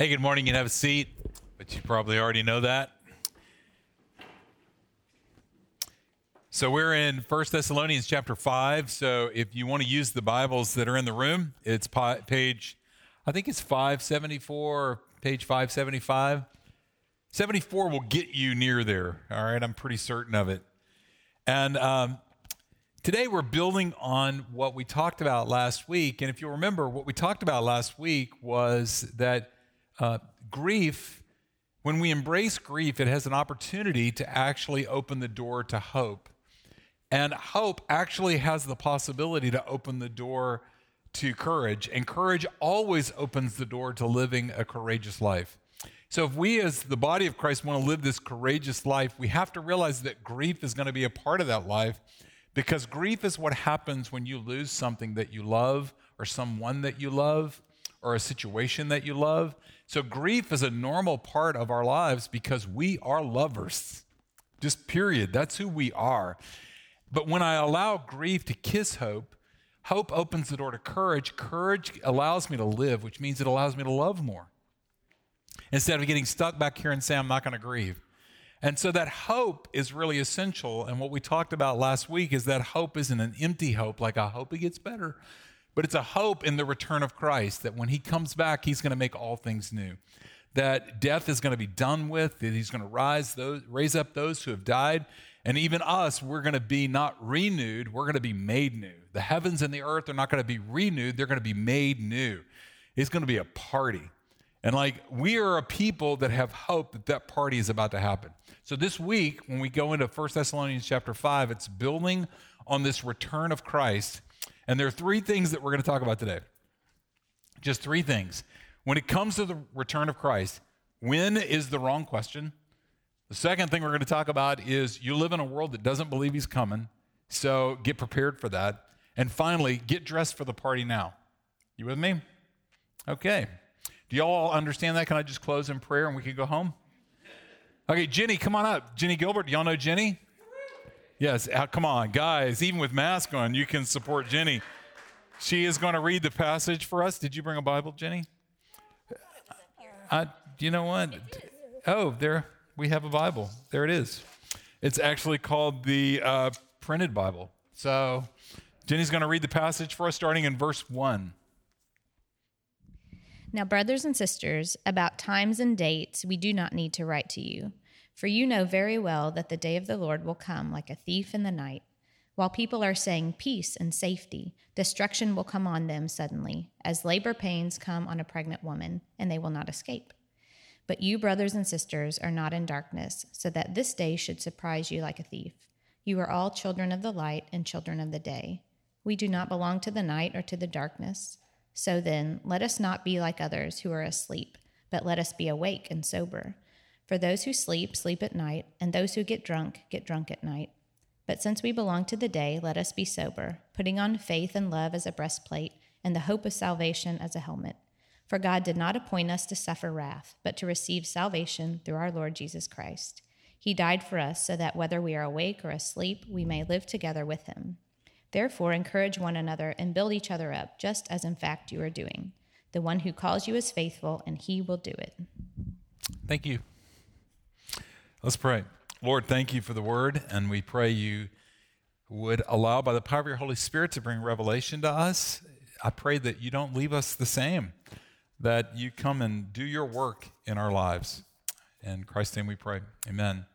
Hey, good morning. You can have a seat, but you probably already know that. So we're in First Thessalonians chapter 5. So if you want to use the Bibles that are in the room, it's page, I think it's 574, page 575. 74 will get you near there. All right, I'm pretty certain of it. And um, today we're building on what we talked about last week. And if you remember, what we talked about last week was that uh, grief, when we embrace grief, it has an opportunity to actually open the door to hope. And hope actually has the possibility to open the door to courage. And courage always opens the door to living a courageous life. So, if we as the body of Christ want to live this courageous life, we have to realize that grief is going to be a part of that life because grief is what happens when you lose something that you love or someone that you love or a situation that you love. So, grief is a normal part of our lives because we are lovers. Just period. That's who we are. But when I allow grief to kiss hope, hope opens the door to courage. Courage allows me to live, which means it allows me to love more. Instead of getting stuck back here and say, I'm not going to grieve. And so that hope is really essential. And what we talked about last week is that hope isn't an empty hope, like I hope it gets better, but it's a hope in the return of Christ that when he comes back, he's going to make all things new. That death is going to be done with, that he's going to rise those, raise up those who have died, and even us, we're going to be not renewed, we're going to be made new. The heavens and the earth are not going to be renewed, they're going to be made new. It's going to be a party. And like we are a people that have hope that that party is about to happen. So this week, when we go into 1 Thessalonians chapter 5, it's building on this return of Christ. And there are three things that we're going to talk about today. Just three things. When it comes to the return of Christ, when is the wrong question? The second thing we're going to talk about is you live in a world that doesn't believe he's coming, so get prepared for that. And finally, get dressed for the party now. You with me? Okay. Do y'all understand that? Can I just close in prayer and we can go home? Okay, Jenny, come on up. Jenny Gilbert, do y'all know Jenny? Yes, uh, come on, guys. Even with mask on, you can support Jenny. She is going to read the passage for us. Did you bring a Bible, Jenny? Uh, you know what? Oh, there we have a Bible. There it is. It's actually called the uh, printed Bible. So Jenny's going to read the passage for us, starting in verse 1. Now, brothers and sisters, about times and dates we do not need to write to you, for you know very well that the day of the Lord will come like a thief in the night. While people are saying peace and safety, destruction will come on them suddenly, as labor pains come on a pregnant woman, and they will not escape. But you, brothers and sisters, are not in darkness, so that this day should surprise you like a thief. You are all children of the light and children of the day. We do not belong to the night or to the darkness. So then, let us not be like others who are asleep, but let us be awake and sober. For those who sleep, sleep at night, and those who get drunk, get drunk at night. But since we belong to the day, let us be sober, putting on faith and love as a breastplate, and the hope of salvation as a helmet. For God did not appoint us to suffer wrath, but to receive salvation through our Lord Jesus Christ. He died for us so that whether we are awake or asleep, we may live together with him. Therefore, encourage one another and build each other up, just as in fact you are doing. The one who calls you is faithful, and he will do it. Thank you. Let's pray. Lord, thank you for the word, and we pray you would allow, by the power of your Holy Spirit, to bring revelation to us. I pray that you don't leave us the same that you come and do your work in our lives. In Christ's name we pray. Amen.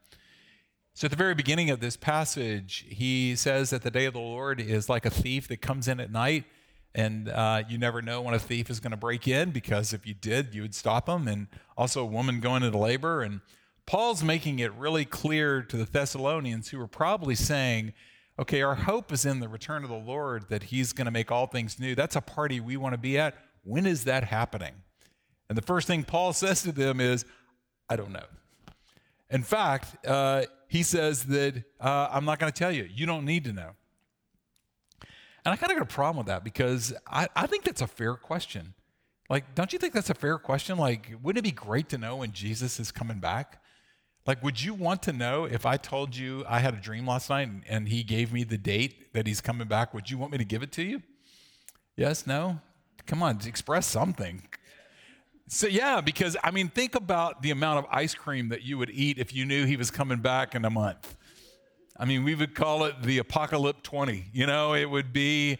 So, at the very beginning of this passage, he says that the day of the Lord is like a thief that comes in at night, and uh, you never know when a thief is going to break in because if you did, you would stop him. And also, a woman going into labor. And Paul's making it really clear to the Thessalonians who are probably saying, okay, our hope is in the return of the Lord, that he's going to make all things new. That's a party we want to be at. When is that happening? And the first thing Paul says to them is, I don't know. In fact, uh, he says that uh, I'm not going to tell you. You don't need to know. And I kind of got a problem with that because I, I think that's a fair question. Like, don't you think that's a fair question? Like, wouldn't it be great to know when Jesus is coming back? Like, would you want to know if I told you I had a dream last night and, and he gave me the date that he's coming back? Would you want me to give it to you? Yes, no? Come on, express something. So, yeah, because I mean, think about the amount of ice cream that you would eat if you knew he was coming back in a month. I mean, we would call it the apocalypse 20. You know, it would be,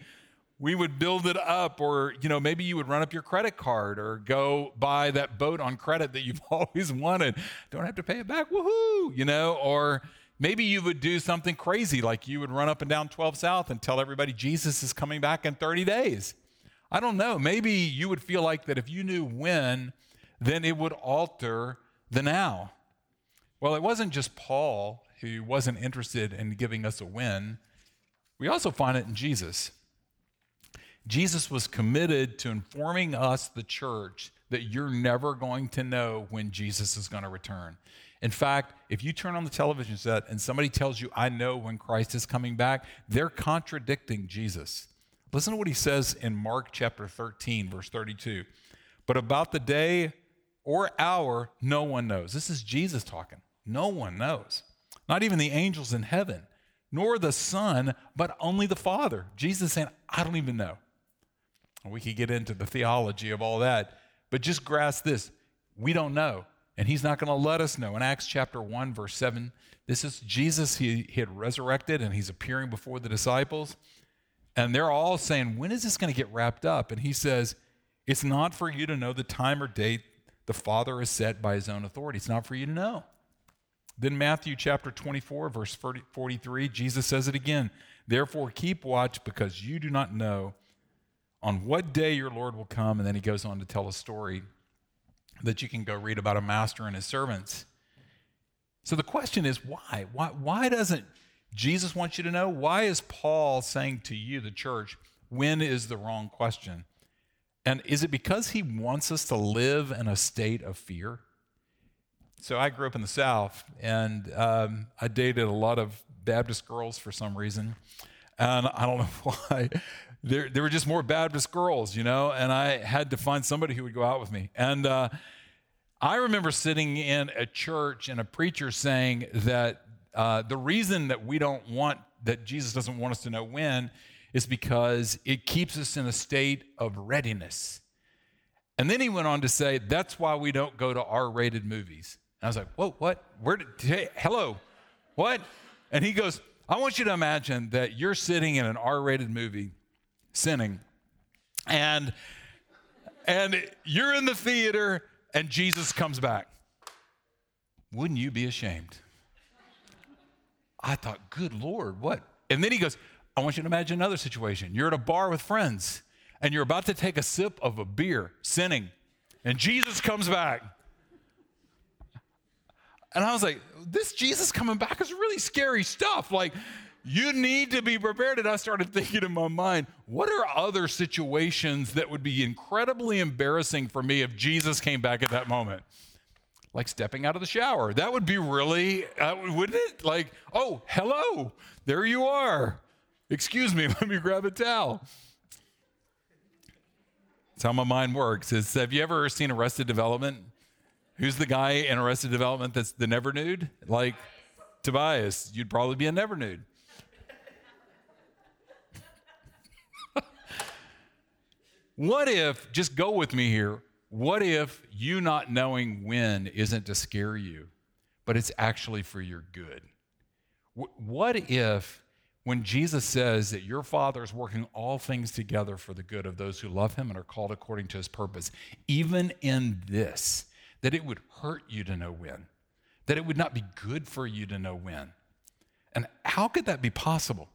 we would build it up, or, you know, maybe you would run up your credit card or go buy that boat on credit that you've always wanted. Don't have to pay it back. Woohoo! You know, or maybe you would do something crazy like you would run up and down 12 South and tell everybody Jesus is coming back in 30 days. I don't know. Maybe you would feel like that if you knew when, then it would alter the now. Well, it wasn't just Paul who wasn't interested in giving us a win. We also find it in Jesus. Jesus was committed to informing us, the church, that you're never going to know when Jesus is going to return. In fact, if you turn on the television set and somebody tells you, I know when Christ is coming back, they're contradicting Jesus. Listen to what he says in Mark chapter 13, verse 32. But about the day or hour, no one knows. This is Jesus talking. No one knows. Not even the angels in heaven, nor the Son, but only the Father. Jesus saying, I don't even know. We could get into the theology of all that, but just grasp this. We don't know. And he's not going to let us know. In Acts chapter 1, verse 7, this is Jesus. He, he had resurrected and he's appearing before the disciples. And they're all saying, When is this going to get wrapped up? And he says, It's not for you to know the time or date the Father has set by his own authority. It's not for you to know. Then, Matthew chapter 24, verse 43, Jesus says it again. Therefore, keep watch because you do not know on what day your Lord will come. And then he goes on to tell a story that you can go read about a master and his servants. So the question is why? Why, why doesn't Jesus want you to know why is Paul saying to you, the church, when is the wrong question? And is it because he wants us to live in a state of fear? So I grew up in the South, and um, I dated a lot of Baptist girls for some reason, and I don't know why. There, there were just more Baptist girls, you know, and I had to find somebody who would go out with me. And uh, I remember sitting in a church and a preacher saying that uh, the reason that we don't want, that Jesus doesn't want us to know when, is because it keeps us in a state of readiness. And then he went on to say, that's why we don't go to R rated movies. And I was like, whoa, what? Where did, hey, hello, what? And he goes, I want you to imagine that you're sitting in an R rated movie, sinning, and, and you're in the theater and Jesus comes back. Wouldn't you be ashamed? I thought, good Lord, what? And then he goes, I want you to imagine another situation. You're at a bar with friends and you're about to take a sip of a beer, sinning, and Jesus comes back. And I was like, this Jesus coming back is really scary stuff. Like, you need to be prepared. And I started thinking in my mind, what are other situations that would be incredibly embarrassing for me if Jesus came back at that moment? like stepping out of the shower. That would be really, uh, wouldn't it? Like, oh, hello, there you are. Excuse me, let me grab a towel. That's how my mind works. Is have you ever seen Arrested Development? Who's the guy in Arrested Development that's the never nude? Like Tobias, you'd probably be a never nude. What if, just go with me here, what if you not knowing when isn't to scare you, but it's actually for your good? What if, when Jesus says that your Father is working all things together for the good of those who love Him and are called according to His purpose, even in this, that it would hurt you to know when, that it would not be good for you to know when? And how could that be possible?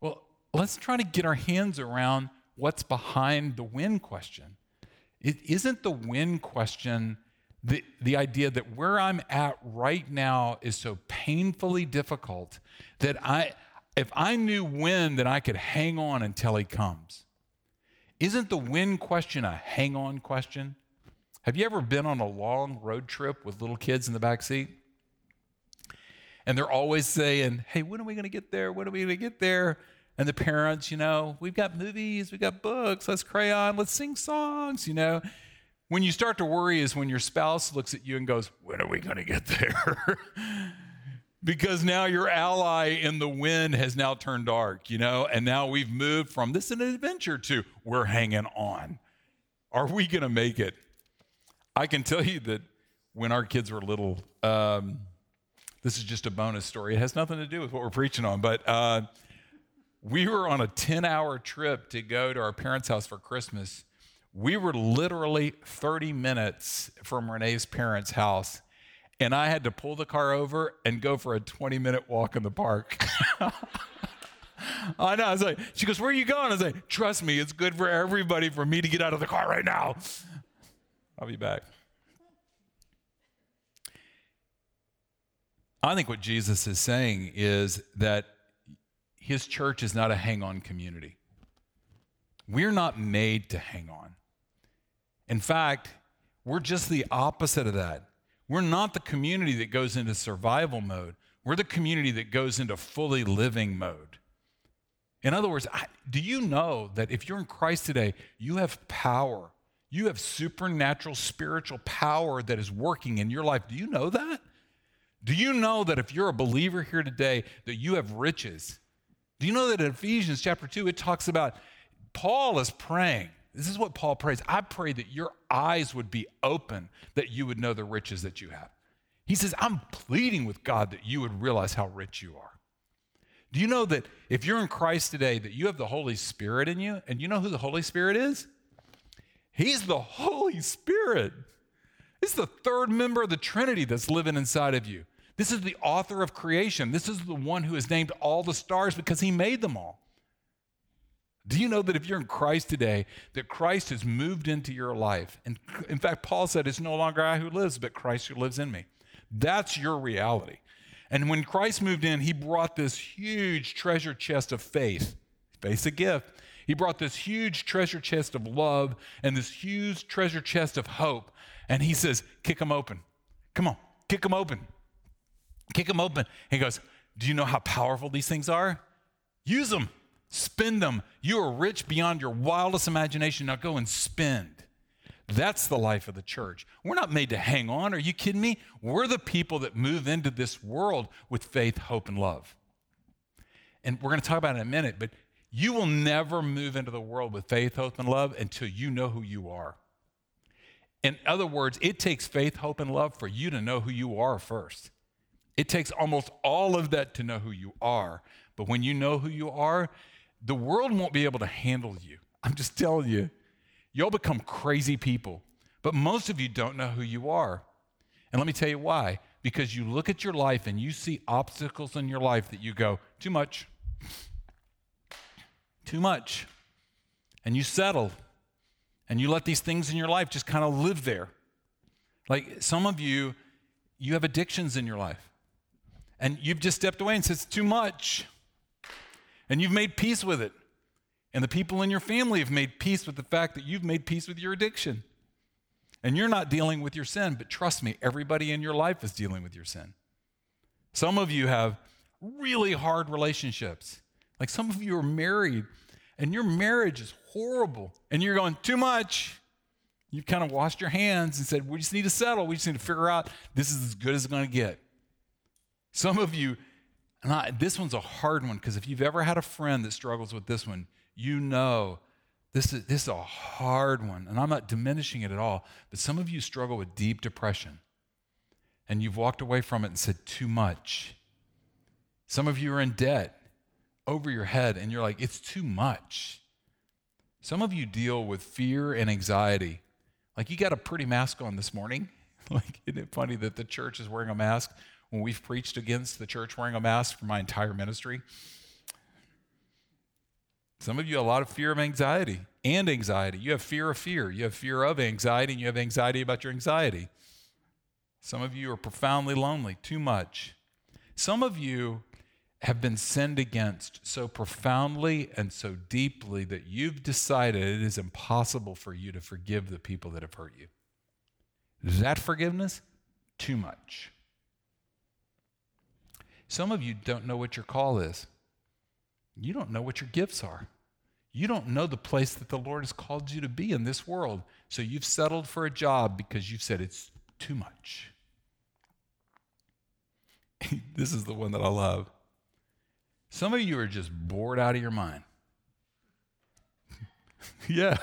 Well, let's try to get our hands around what's behind the win question. It isn't the win question the, the idea that where I'm at right now is so painfully difficult that I, if I knew when, then I could hang on until he comes. Isn't the when question a hang on question? Have you ever been on a long road trip with little kids in the back seat? And they're always saying, Hey, when are we going to get there? When are we going to get there? And the parents, you know, we've got movies, we've got books, let's crayon, let's sing songs, you know. When you start to worry is when your spouse looks at you and goes, When are we going to get there? because now your ally in the wind has now turned dark, you know, and now we've moved from this is an adventure to we're hanging on. Are we going to make it? I can tell you that when our kids were little, um, this is just a bonus story. It has nothing to do with what we're preaching on, but uh, we were on a 10 hour trip to go to our parents' house for Christmas. We were literally 30 minutes from Renee's parents' house, and I had to pull the car over and go for a 20 minute walk in the park. I know. I was like, she goes, Where are you going? I was like, Trust me, it's good for everybody for me to get out of the car right now. I'll be back. I think what Jesus is saying is that his church is not a hang on community. We're not made to hang on. In fact, we're just the opposite of that. We're not the community that goes into survival mode. We're the community that goes into fully living mode. In other words, do you know that if you're in Christ today, you have power? You have supernatural spiritual power that is working in your life. Do you know that? Do you know that if you're a believer here today, that you have riches? Do you know that in Ephesians chapter 2, it talks about Paul is praying. This is what Paul prays. I pray that your eyes would be open, that you would know the riches that you have. He says, I'm pleading with God that you would realize how rich you are. Do you know that if you're in Christ today, that you have the Holy Spirit in you? And you know who the Holy Spirit is? He's the Holy Spirit. It's the third member of the Trinity that's living inside of you. This is the author of creation. This is the one who has named all the stars because he made them all. Do you know that if you're in Christ today, that Christ has moved into your life? And in fact, Paul said, It's no longer I who lives, but Christ who lives in me. That's your reality. And when Christ moved in, he brought this huge treasure chest of faith. Faith's a gift. He brought this huge treasure chest of love and this huge treasure chest of hope. And he says, Kick them open. Come on, kick them open. Kick them open. He goes, Do you know how powerful these things are? Use them, spend them. You are rich beyond your wildest imagination. Now go and spend. That's the life of the church. We're not made to hang on. Are you kidding me? We're the people that move into this world with faith, hope, and love. And we're going to talk about it in a minute, but you will never move into the world with faith, hope, and love until you know who you are. In other words, it takes faith, hope, and love for you to know who you are first. It takes almost all of that to know who you are. But when you know who you are, the world won't be able to handle you. I'm just telling you. You'll become crazy people. But most of you don't know who you are. And let me tell you why. Because you look at your life and you see obstacles in your life that you go, too much. Too much. And you settle. And you let these things in your life just kind of live there. Like some of you, you have addictions in your life and you've just stepped away and said, It's too much. And you've made peace with it. And the people in your family have made peace with the fact that you've made peace with your addiction. And you're not dealing with your sin, but trust me, everybody in your life is dealing with your sin. Some of you have really hard relationships. Like some of you are married and your marriage is horrible and you're going, too much. You've kind of washed your hands and said, we just need to settle. We just need to figure out this is as good as it's going to get. Some of you, and I, this one's a hard one because if you've ever had a friend that struggles with this one, you know this is, this is a hard one. And I'm not diminishing it at all, but some of you struggle with deep depression and you've walked away from it and said, too much. Some of you are in debt over your head and you're like, it's too much. Some of you deal with fear and anxiety. Like you got a pretty mask on this morning. like, isn't it funny that the church is wearing a mask? When we've preached against the church wearing a mask for my entire ministry. Some of you have a lot of fear of anxiety and anxiety. You have fear of fear. You have fear of anxiety, and you have anxiety about your anxiety. Some of you are profoundly lonely, too much. Some of you have been sinned against so profoundly and so deeply that you've decided it is impossible for you to forgive the people that have hurt you. That forgiveness, too much. Some of you don't know what your call is. You don't know what your gifts are. You don't know the place that the Lord has called you to be in this world. So you've settled for a job because you've said it's too much. this is the one that I love. Some of you are just bored out of your mind. yeah.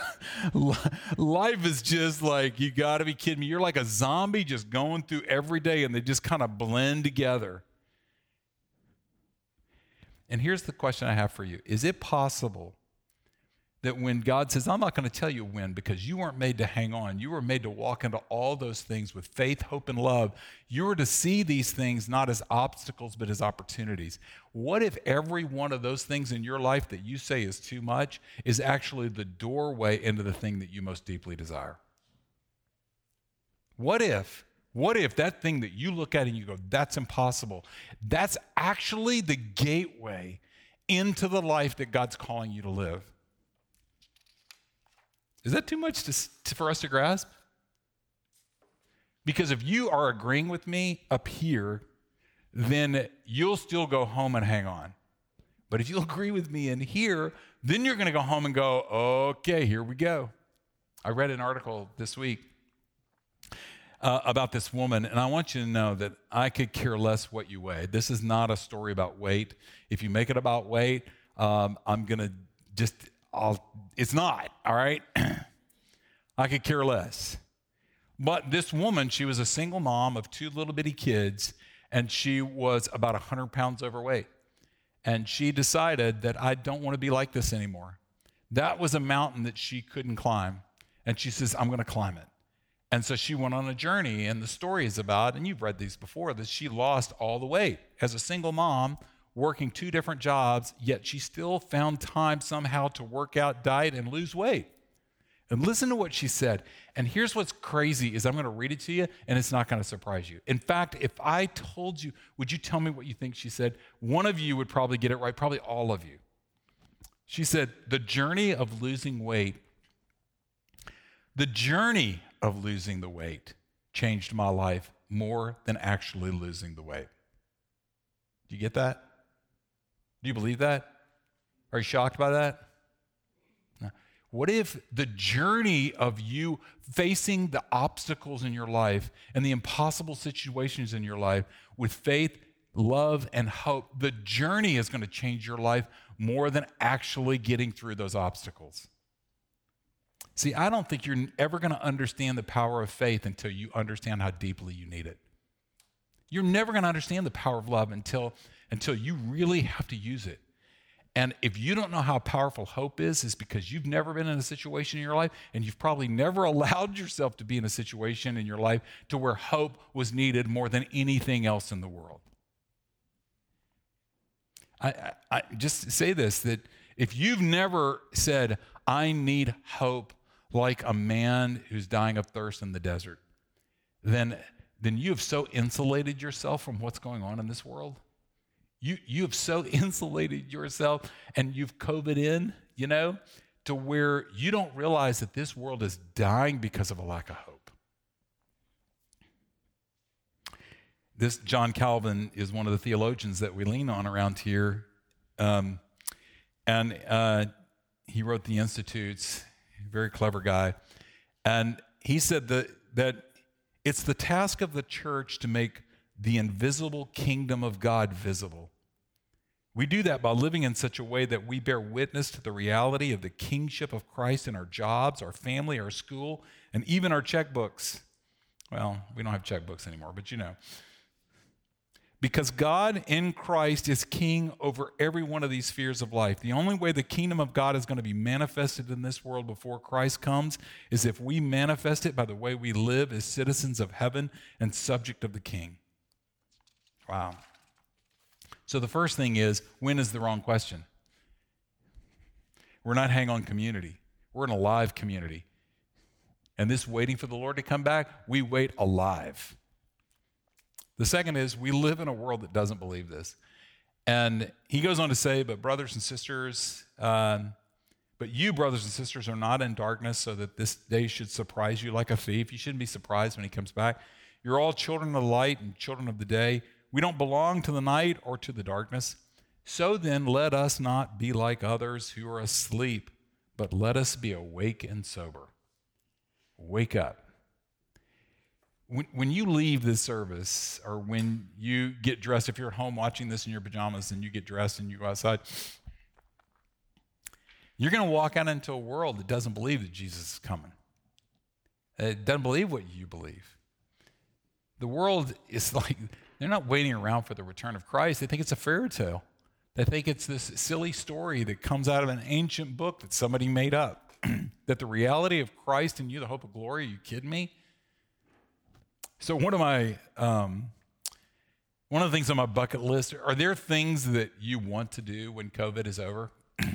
Life is just like, you got to be kidding me. You're like a zombie just going through every day and they just kind of blend together. And here's the question I have for you Is it possible that when God says, I'm not going to tell you when because you weren't made to hang on, you were made to walk into all those things with faith, hope, and love. You were to see these things not as obstacles, but as opportunities. What if every one of those things in your life that you say is too much is actually the doorway into the thing that you most deeply desire? What if? What if that thing that you look at and you go, that's impossible, that's actually the gateway into the life that God's calling you to live? Is that too much to, for us to grasp? Because if you are agreeing with me up here, then you'll still go home and hang on. But if you'll agree with me in here, then you're going to go home and go, okay, here we go. I read an article this week uh, about this woman, and I want you to know that I could care less what you weigh. This is not a story about weight. If you make it about weight, um, I'm to just I'll, it's not, all right? I could care less. But this woman, she was a single mom of two little bitty kids, and she was about 100 pounds overweight. And she decided that I don't want to be like this anymore. That was a mountain that she couldn't climb. And she says, I'm going to climb it. And so she went on a journey, and the story is about, and you've read these before, that she lost all the weight. As a single mom, working two different jobs, yet she still found time somehow to work out, diet, and lose weight. And listen to what she said. And here's what's crazy is I'm going to read it to you and it's not going to surprise you. In fact, if I told you, would you tell me what you think she said? One of you would probably get it right, probably all of you. She said, "The journey of losing weight the journey of losing the weight changed my life more than actually losing the weight." Do you get that? Do you believe that? Are you shocked by that? What if the journey of you facing the obstacles in your life and the impossible situations in your life with faith, love, and hope, the journey is going to change your life more than actually getting through those obstacles? See, I don't think you're ever going to understand the power of faith until you understand how deeply you need it. You're never going to understand the power of love until until you really have to use it. And if you don't know how powerful hope is, is because you've never been in a situation in your life and you've probably never allowed yourself to be in a situation in your life to where hope was needed more than anything else in the world. I, I, I just say this that if you've never said, I need hope like a man who's dying of thirst in the desert, then, then you have so insulated yourself from what's going on in this world you, you have so insulated yourself and you've COVID in, you know, to where you don't realize that this world is dying because of a lack of hope. This John Calvin is one of the theologians that we lean on around here. Um, and uh, he wrote the Institutes, very clever guy. And he said that, that it's the task of the church to make the invisible kingdom of God visible. We do that by living in such a way that we bear witness to the reality of the kingship of Christ in our jobs, our family, our school, and even our checkbooks. Well, we don't have checkbooks anymore, but you know. Because God in Christ is king over every one of these spheres of life. The only way the kingdom of God is going to be manifested in this world before Christ comes is if we manifest it by the way we live as citizens of heaven and subject of the king. Wow. So the first thing is when is the wrong question? We're not hang on community, we're an alive community. And this waiting for the Lord to come back, we wait alive. The second is we live in a world that doesn't believe this. And he goes on to say, but brothers and sisters, um, but you, brothers and sisters, are not in darkness so that this day should surprise you like a thief. You shouldn't be surprised when he comes back. You're all children of light and children of the day. We don't belong to the night or to the darkness. So then, let us not be like others who are asleep, but let us be awake and sober. Wake up. When, when you leave this service, or when you get dressed, if you're at home watching this in your pajamas and you get dressed and you go outside, You're going to walk out into a world that doesn't believe that Jesus is coming. It doesn't believe what you believe. The world is like, they're not waiting around for the return of Christ. They think it's a fairy tale. They think it's this silly story that comes out of an ancient book that somebody made up. that the reality of Christ in you, the hope of glory, are you kidding me? So, one of my, um, one of the things on my bucket list are there things that you want to do when COVID is over?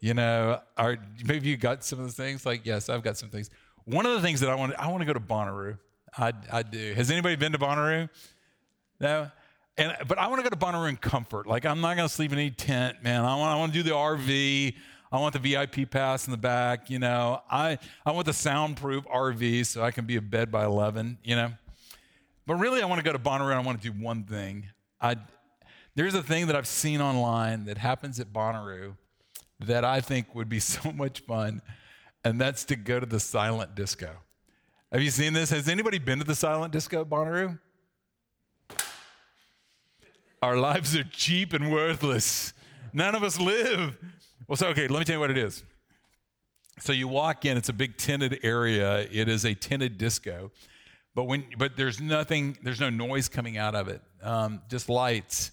you know, are maybe you got some of those things? Like, yes, I've got some things. One of the things that I want, I want to go to Bonnaroo. I, I do. Has anybody been to Bonnaroo? No. And, but I want to go to Bonnaroo in comfort. Like I'm not going to sleep in any tent, man. I want, I want to do the RV. I want the VIP pass in the back. You know, I, I want the soundproof RV so I can be a bed by 11, you know. But really, I want to go to Bonnaroo and I want to do one thing. I, there's a thing that I've seen online that happens at Bonnaroo that I think would be so much fun, and that's to go to the silent disco. Have you seen this? Has anybody been to the silent disco at Bonnaroo? Our lives are cheap and worthless. None of us live. Well, so, okay, let me tell you what it is. So you walk in, it's a big tinted area. It is a tinted disco. But when but there's nothing, there's no noise coming out of it, um, just lights.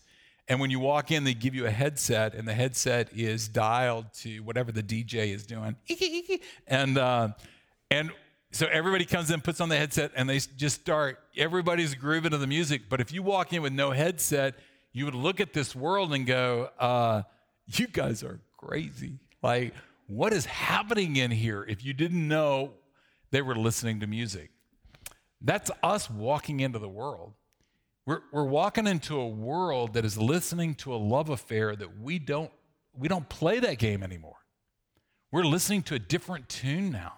And when you walk in, they give you a headset, and the headset is dialed to whatever the DJ is doing. And uh, and so everybody comes in, puts on the headset, and they just start. Everybody's grooving to the music. But if you walk in with no headset, you would look at this world and go, uh, You guys are crazy. Like, what is happening in here if you didn't know they were listening to music? That's us walking into the world. We're, we're walking into a world that is listening to a love affair that we don't, we don't play that game anymore. We're listening to a different tune now.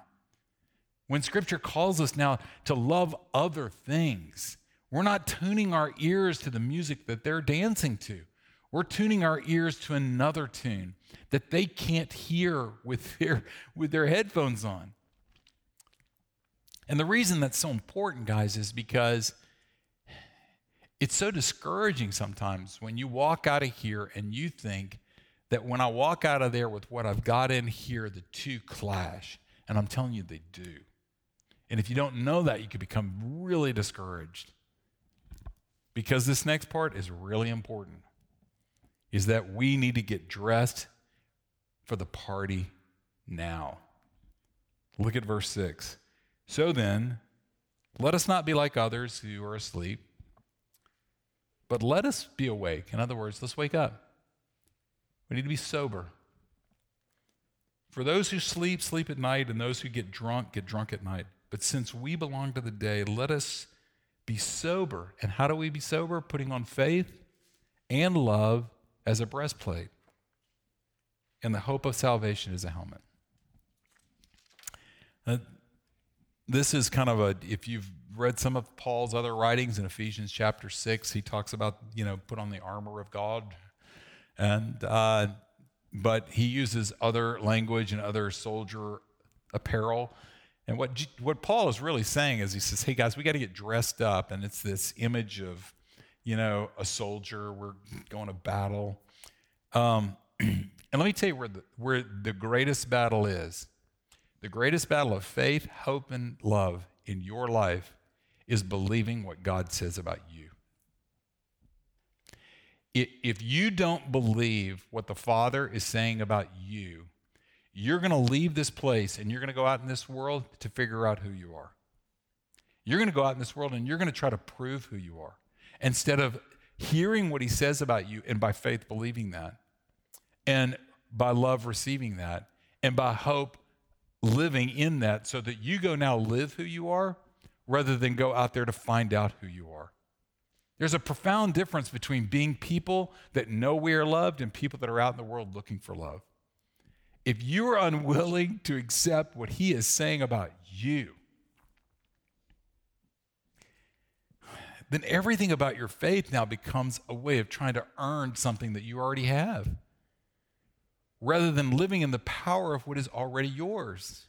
When scripture calls us now to love other things, we're not tuning our ears to the music that they're dancing to. We're tuning our ears to another tune that they can't hear with their, with their headphones on. And the reason that's so important, guys, is because it's so discouraging sometimes when you walk out of here and you think that when I walk out of there with what I've got in here, the two clash. And I'm telling you, they do. And if you don't know that, you could become really discouraged because this next part is really important is that we need to get dressed for the party now. Look at verse 6. So then, let us not be like others who are asleep, but let us be awake. In other words, let's wake up. We need to be sober. For those who sleep, sleep at night, and those who get drunk, get drunk at night. But since we belong to the day, let us be sober. And how do we be sober? Putting on faith and love as a breastplate, and the hope of salvation as a helmet. Uh, this is kind of a, if you've read some of Paul's other writings in Ephesians chapter 6, he talks about, you know, put on the armor of God. And, uh, but he uses other language and other soldier apparel and what, what Paul is really saying is he says, hey guys, we got to get dressed up. And it's this image of, you know, a soldier, we're going to battle. Um, and let me tell you where the, where the greatest battle is. The greatest battle of faith, hope, and love in your life is believing what God says about you. If you don't believe what the Father is saying about you, you're going to leave this place and you're going to go out in this world to figure out who you are. You're going to go out in this world and you're going to try to prove who you are instead of hearing what he says about you and by faith believing that, and by love receiving that, and by hope living in that so that you go now live who you are rather than go out there to find out who you are. There's a profound difference between being people that know we are loved and people that are out in the world looking for love if you are unwilling to accept what he is saying about you, then everything about your faith now becomes a way of trying to earn something that you already have rather than living in the power of what is already yours.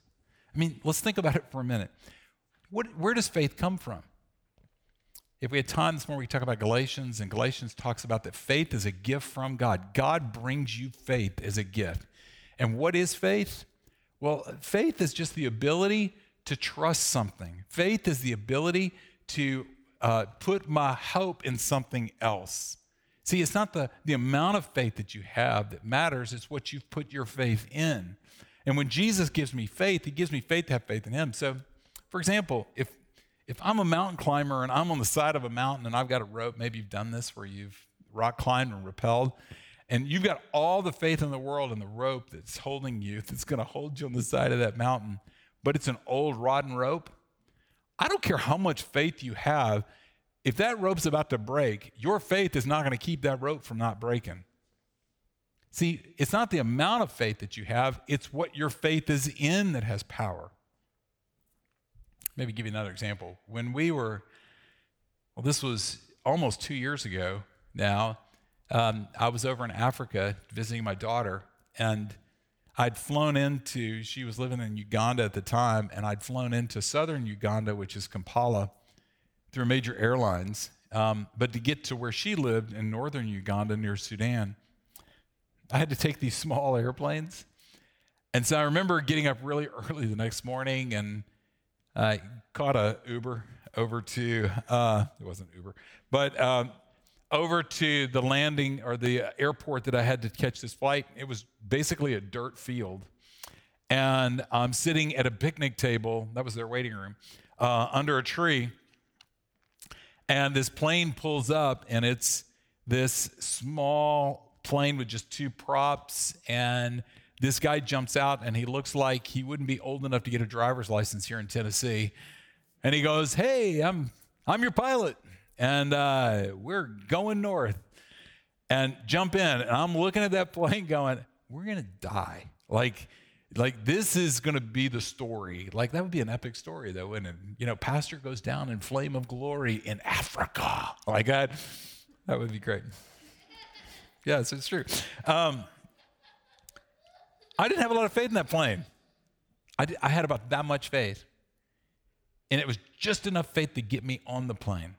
I mean, let's think about it for a minute. What, where does faith come from? If we had time this morning, we talk about Galatians, and Galatians talks about that faith is a gift from God. God brings you faith as a gift. And what is faith? Well, faith is just the ability to trust something. Faith is the ability to uh, put my hope in something else. See, it's not the, the amount of faith that you have that matters, it's what you've put your faith in. And when Jesus gives me faith, he gives me faith to have faith in him. So, for example, if if I'm a mountain climber and I'm on the side of a mountain and I've got a rope, maybe you've done this where you've rock climbed and rappelled, and you've got all the faith in the world in the rope that's holding you, that's going to hold you on the side of that mountain, but it's an old rotten rope. I don't care how much faith you have. If that rope's about to break, your faith is not going to keep that rope from not breaking. See, it's not the amount of faith that you have, it's what your faith is in that has power. Maybe give you another example. When we were, well, this was almost two years ago now, um, I was over in Africa visiting my daughter, and I'd flown into, she was living in Uganda at the time, and I'd flown into southern Uganda, which is Kampala, through major airlines. Um, but to get to where she lived in northern Uganda near Sudan, I had to take these small airplanes. And so I remember getting up really early the next morning and I caught a Uber over to, uh, it wasn't Uber, but um, over to the landing or the airport that I had to catch this flight. It was basically a dirt field. And I'm sitting at a picnic table, that was their waiting room, uh, under a tree. And this plane pulls up, and it's this small plane with just two props. And this guy jumps out and he looks like he wouldn't be old enough to get a driver's license here in Tennessee. And he goes, Hey, I'm, I'm your pilot, and uh, we're going north. And jump in. And I'm looking at that plane going, We're going to die. Like, like this is going to be the story. Like that would be an epic story, though, and you know, pastor goes down in flame of glory in Africa. Like that, that would be great. Yes, it's true. Um, I didn't have a lot of faith in that plane. I, did, I had about that much faith. And it was just enough faith to get me on the plane.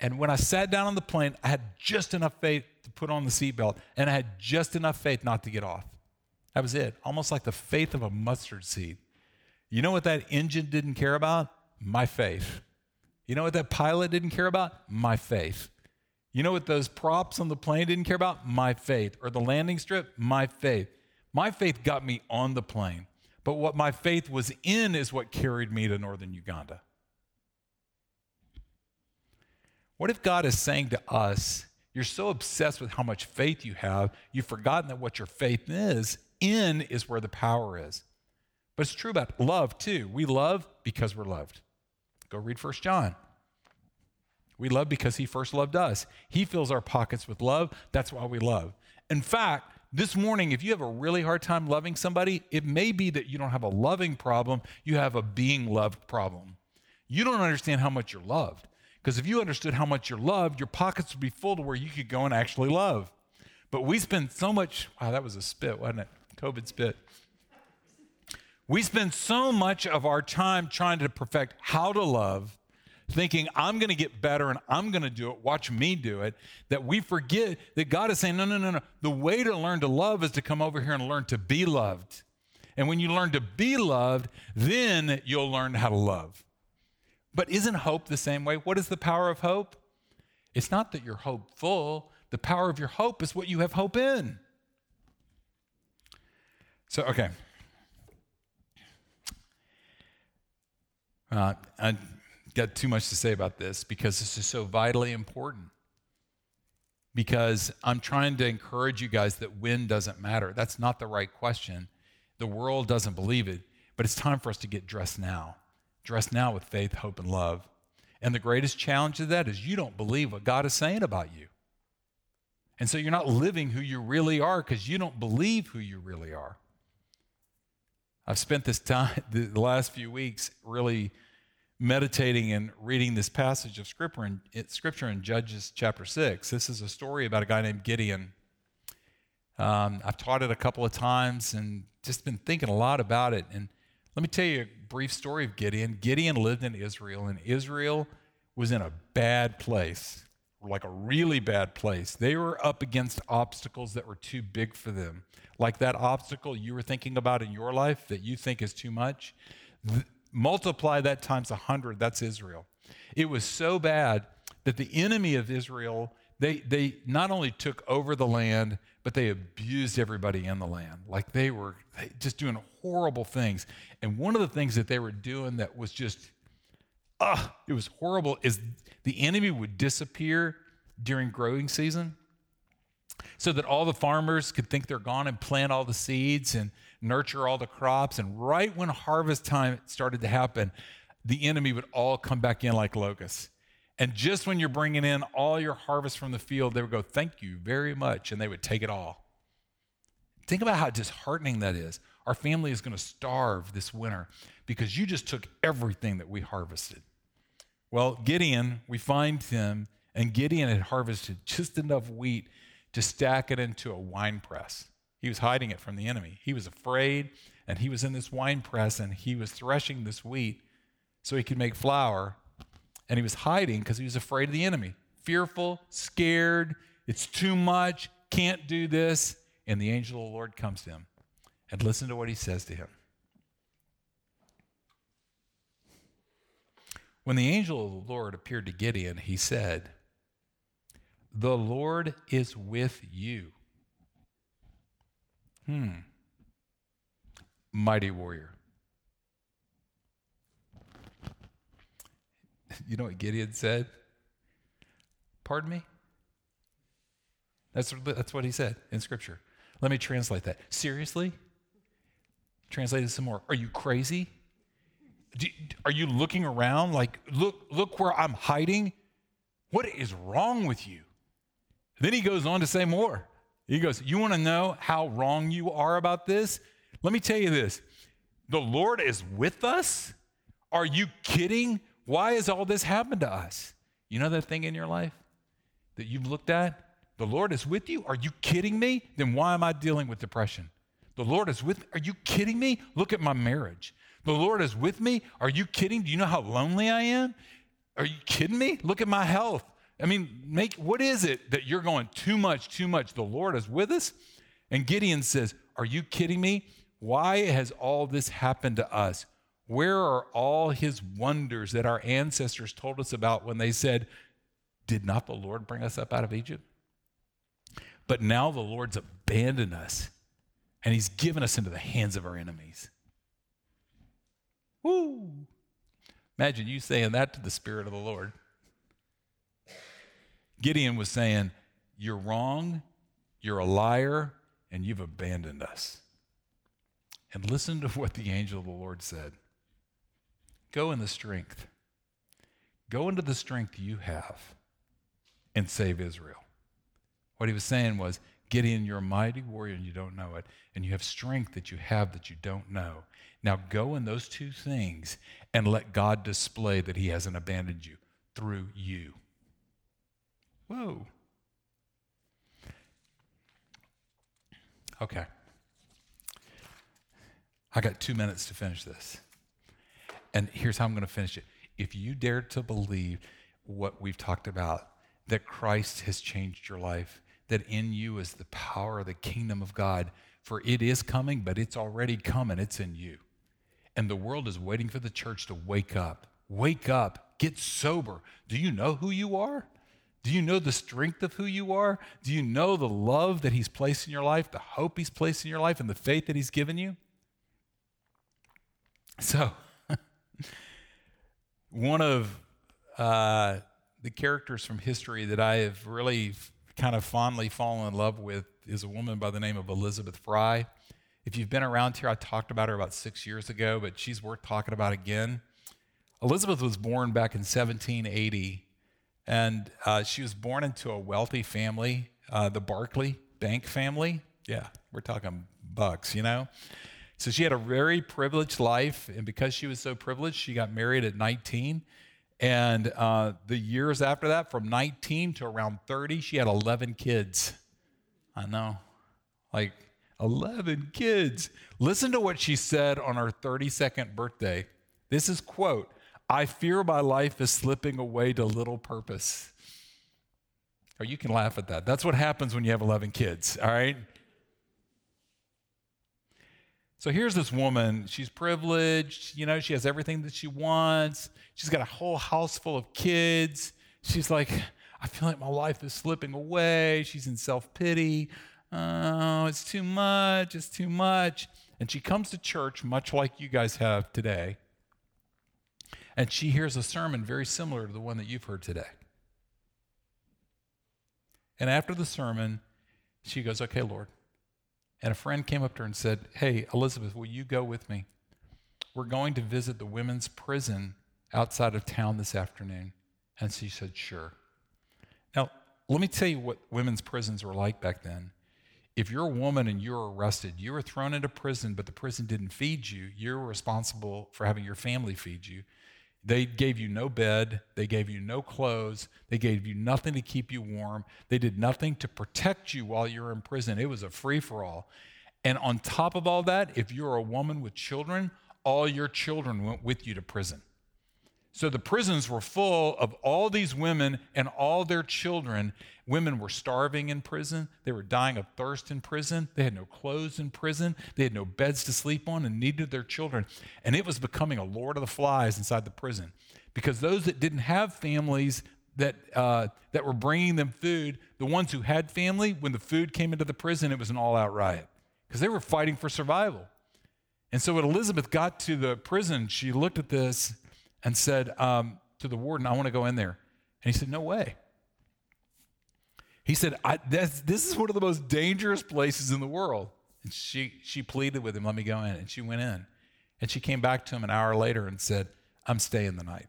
And when I sat down on the plane, I had just enough faith to put on the seatbelt, and I had just enough faith not to get off. That was it. Almost like the faith of a mustard seed. You know what that engine didn't care about? My faith. You know what that pilot didn't care about? My faith. You know what those props on the plane didn't care about? My faith. Or the landing strip? My faith. My faith got me on the plane, but what my faith was in is what carried me to northern Uganda. What if God is saying to us, you're so obsessed with how much faith you have, you've forgotten that what your faith is, in is where the power is. But it's true about love too. We love because we're loved. Go read First John. We love because he first loved us. He fills our pockets with love. That's why we love. In fact, this morning, if you have a really hard time loving somebody, it may be that you don't have a loving problem, you have a being loved problem. You don't understand how much you're loved. Because if you understood how much you're loved, your pockets would be full to where you could go and actually love. But we spend so much, wow, that was a spit, wasn't it? COVID spit. We spend so much of our time trying to perfect how to love thinking I'm going to get better and I'm going to do it, watch me do it, that we forget that God is saying, no, no, no, no. The way to learn to love is to come over here and learn to be loved. And when you learn to be loved, then you'll learn how to love. But isn't hope the same way? What is the power of hope? It's not that you're hopeful, the power of your hope is what you have hope in. So, okay. Uh, I, got too much to say about this because this is so vitally important. Because I'm trying to encourage you guys that when doesn't matter. That's not the right question. The world doesn't believe it, but it's time for us to get dressed now. Dressed now with faith, hope, and love. And the greatest challenge of that is you don't believe what God is saying about you. And so you're not living who you really are because you don't believe who you really are. I've spent this time, the last few weeks, really meditating and reading this passage of scripture in, scripture in Judges chapter 6. This is a story about a guy named Gideon. Um, I've taught it a couple of times and just been thinking a lot about it. And let me tell you a brief story of Gideon. Gideon lived in Israel, and Israel was in a bad place. Like a really bad place. They were up against obstacles that were too big for them. Like that obstacle you were thinking about in your life that you think is too much. Th- multiply that times a hundred, that's Israel. It was so bad that the enemy of Israel, they, they not only took over the land, but they abused everybody in the land. Like they were just doing horrible things. And one of the things that they were doing that was just, ah, it was horrible is the enemy would disappear during growing season so that all the farmers could think they're gone and plant all the seeds and nurture all the crops. And right when harvest time started to happen, the enemy would all come back in like locusts. And just when you're bringing in all your harvest from the field, they would go, Thank you very much. And they would take it all. Think about how disheartening that is. Our family is going to starve this winter because you just took everything that we harvested. Well, Gideon, we find him, and Gideon had harvested just enough wheat to stack it into a wine press. He was hiding it from the enemy. He was afraid, and he was in this wine press, and he was threshing this wheat so he could make flour. And he was hiding because he was afraid of the enemy. Fearful, scared, it's too much, can't do this. And the angel of the Lord comes to him. And listen to what he says to him. When the angel of the Lord appeared to Gideon, he said, The Lord is with you. Hmm. Mighty warrior. You know what Gideon said? Pardon me? That's, that's what he said in Scripture. Let me translate that. Seriously? Translate it some more. Are you crazy? Are you looking around like, look, look where I'm hiding? What is wrong with you? Then he goes on to say more. He goes, You want to know how wrong you are about this? Let me tell you this the Lord is with us. Are you kidding? Why has all this happened to us? You know that thing in your life that you've looked at? The Lord is with you? Are you kidding me? Then why am I dealing with depression? The Lord is with me. Are you kidding me? Look at my marriage. The Lord is with me? Are you kidding? Do you know how lonely I am? Are you kidding me? Look at my health. I mean, make what is it that you're going too much, too much? The Lord is with us. And Gideon says, Are you kidding me? Why has all this happened to us? Where are all his wonders that our ancestors told us about when they said, Did not the Lord bring us up out of Egypt? But now the Lord's abandoned us and he's given us into the hands of our enemies. Woo! Imagine you saying that to the Spirit of the Lord. Gideon was saying, You're wrong, you're a liar, and you've abandoned us. And listen to what the angel of the Lord said Go in the strength. Go into the strength you have and save Israel. What he was saying was, Gideon, you're a mighty warrior and you don't know it, and you have strength that you have that you don't know. Now go in those two things and let God display that he hasn't abandoned you through you. Whoa. Okay. I got two minutes to finish this. And here's how I'm going to finish it. If you dare to believe what we've talked about, that Christ has changed your life, that in you is the power of the kingdom of God, for it is coming, but it's already coming, it's in you. And the world is waiting for the church to wake up. Wake up, get sober. Do you know who you are? Do you know the strength of who you are? Do you know the love that He's placed in your life, the hope He's placed in your life, and the faith that He's given you? So, one of uh, the characters from history that I have really kind of fondly fallen in love with is a woman by the name of Elizabeth Fry. If you've been around here, I talked about her about six years ago, but she's worth talking about again. Elizabeth was born back in 1780 and uh, she was born into a wealthy family, uh, the Barclay Bank family. Yeah, we're talking bucks, you know? So she had a very privileged life. And because she was so privileged, she got married at 19. And uh, the years after that, from 19 to around 30, she had 11 kids. I know. Like 11 kids. Listen to what she said on her 32nd birthday. This is quote I fear my life is slipping away to little purpose. Or you can laugh at that. That's what happens when you have 11 kids, all right? So here's this woman. She's privileged. You know, she has everything that she wants. She's got a whole house full of kids. She's like, I feel like my life is slipping away. She's in self pity. Oh, it's too much. It's too much. And she comes to church, much like you guys have today. And she hears a sermon very similar to the one that you've heard today. And after the sermon, she goes, Okay, Lord, and a friend came up to her and said, Hey, Elizabeth, will you go with me? We're going to visit the women's prison outside of town this afternoon. And she said, Sure. Now, let me tell you what women's prisons were like back then. If you're a woman and you're arrested, you were thrown into prison, but the prison didn't feed you, you're responsible for having your family feed you. They gave you no bed. They gave you no clothes. They gave you nothing to keep you warm. They did nothing to protect you while you were in prison. It was a free for all. And on top of all that, if you're a woman with children, all your children went with you to prison. So the prisons were full of all these women and all their children. Women were starving in prison. They were dying of thirst in prison. They had no clothes in prison. They had no beds to sleep on and needed their children. And it was becoming a Lord of the Flies inside the prison because those that didn't have families that, uh, that were bringing them food, the ones who had family, when the food came into the prison, it was an all out riot because they were fighting for survival. And so when Elizabeth got to the prison, she looked at this and said um, to the warden, I want to go in there. And he said, No way. He said, this, this is one of the most dangerous places in the world. And she, she pleaded with him, Let me go in. And she went in. And she came back to him an hour later and said, I'm staying the night.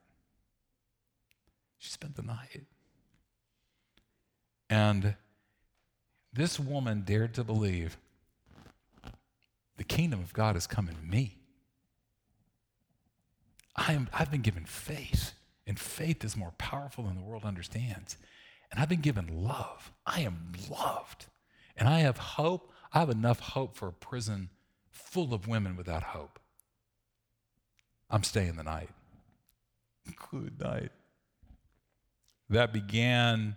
She spent the night. And this woman dared to believe the kingdom of God has come in me. I am, I've been given faith, and faith is more powerful than the world understands. And I've been given love. I am loved. And I have hope. I have enough hope for a prison full of women without hope. I'm staying the night. Good night. That began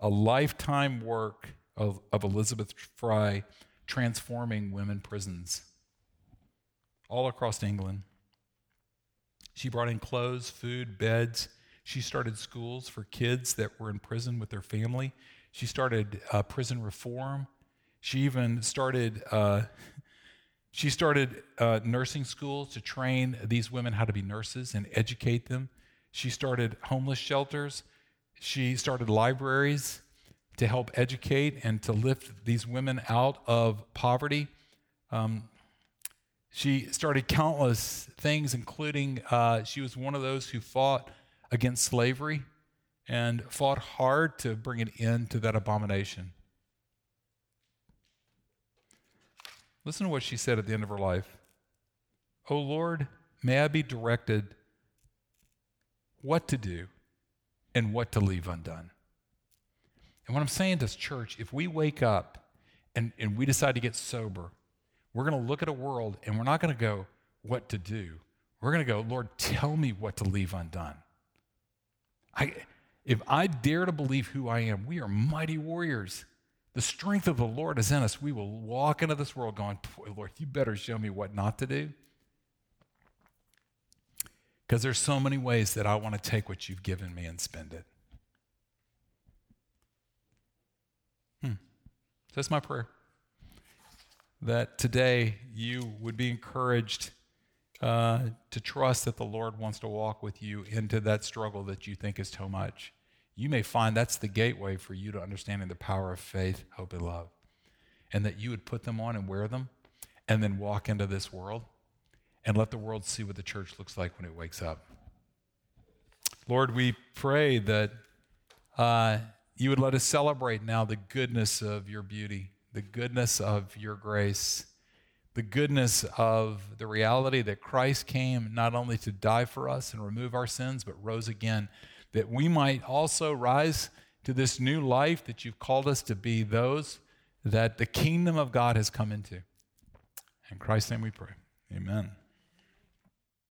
a lifetime work of, of Elizabeth Fry transforming women prisons all across England. She brought in clothes, food, beds. She started schools for kids that were in prison with their family. She started uh, prison reform. She even started. Uh, she started uh, nursing schools to train these women how to be nurses and educate them. She started homeless shelters. She started libraries to help educate and to lift these women out of poverty. Um, she started countless things, including uh, she was one of those who fought against slavery and fought hard to bring an end to that abomination. Listen to what she said at the end of her life. Oh Lord, may I be directed what to do and what to leave undone. And what I'm saying to this church, if we wake up and, and we decide to get sober, we're going to look at a world and we're not going to go, what to do. We're going to go, Lord, tell me what to leave undone. I, if I dare to believe who I am, we are mighty warriors. The strength of the Lord is in us. We will walk into this world going, Lord, you better show me what not to do. Because there's so many ways that I want to take what you've given me and spend it. Hmm. So that's my prayer that today you would be encouraged uh, to trust that the Lord wants to walk with you into that struggle that you think is too much. You may find that's the gateway for you to understanding the power of faith, hope, and love. And that you would put them on and wear them and then walk into this world and let the world see what the church looks like when it wakes up. Lord, we pray that uh, you would let us celebrate now the goodness of your beauty the goodness of your grace, the goodness of the reality that Christ came not only to die for us and remove our sins, but rose again, that we might also rise to this new life that you've called us to be those that the kingdom of God has come into. In Christ's name we pray. Amen.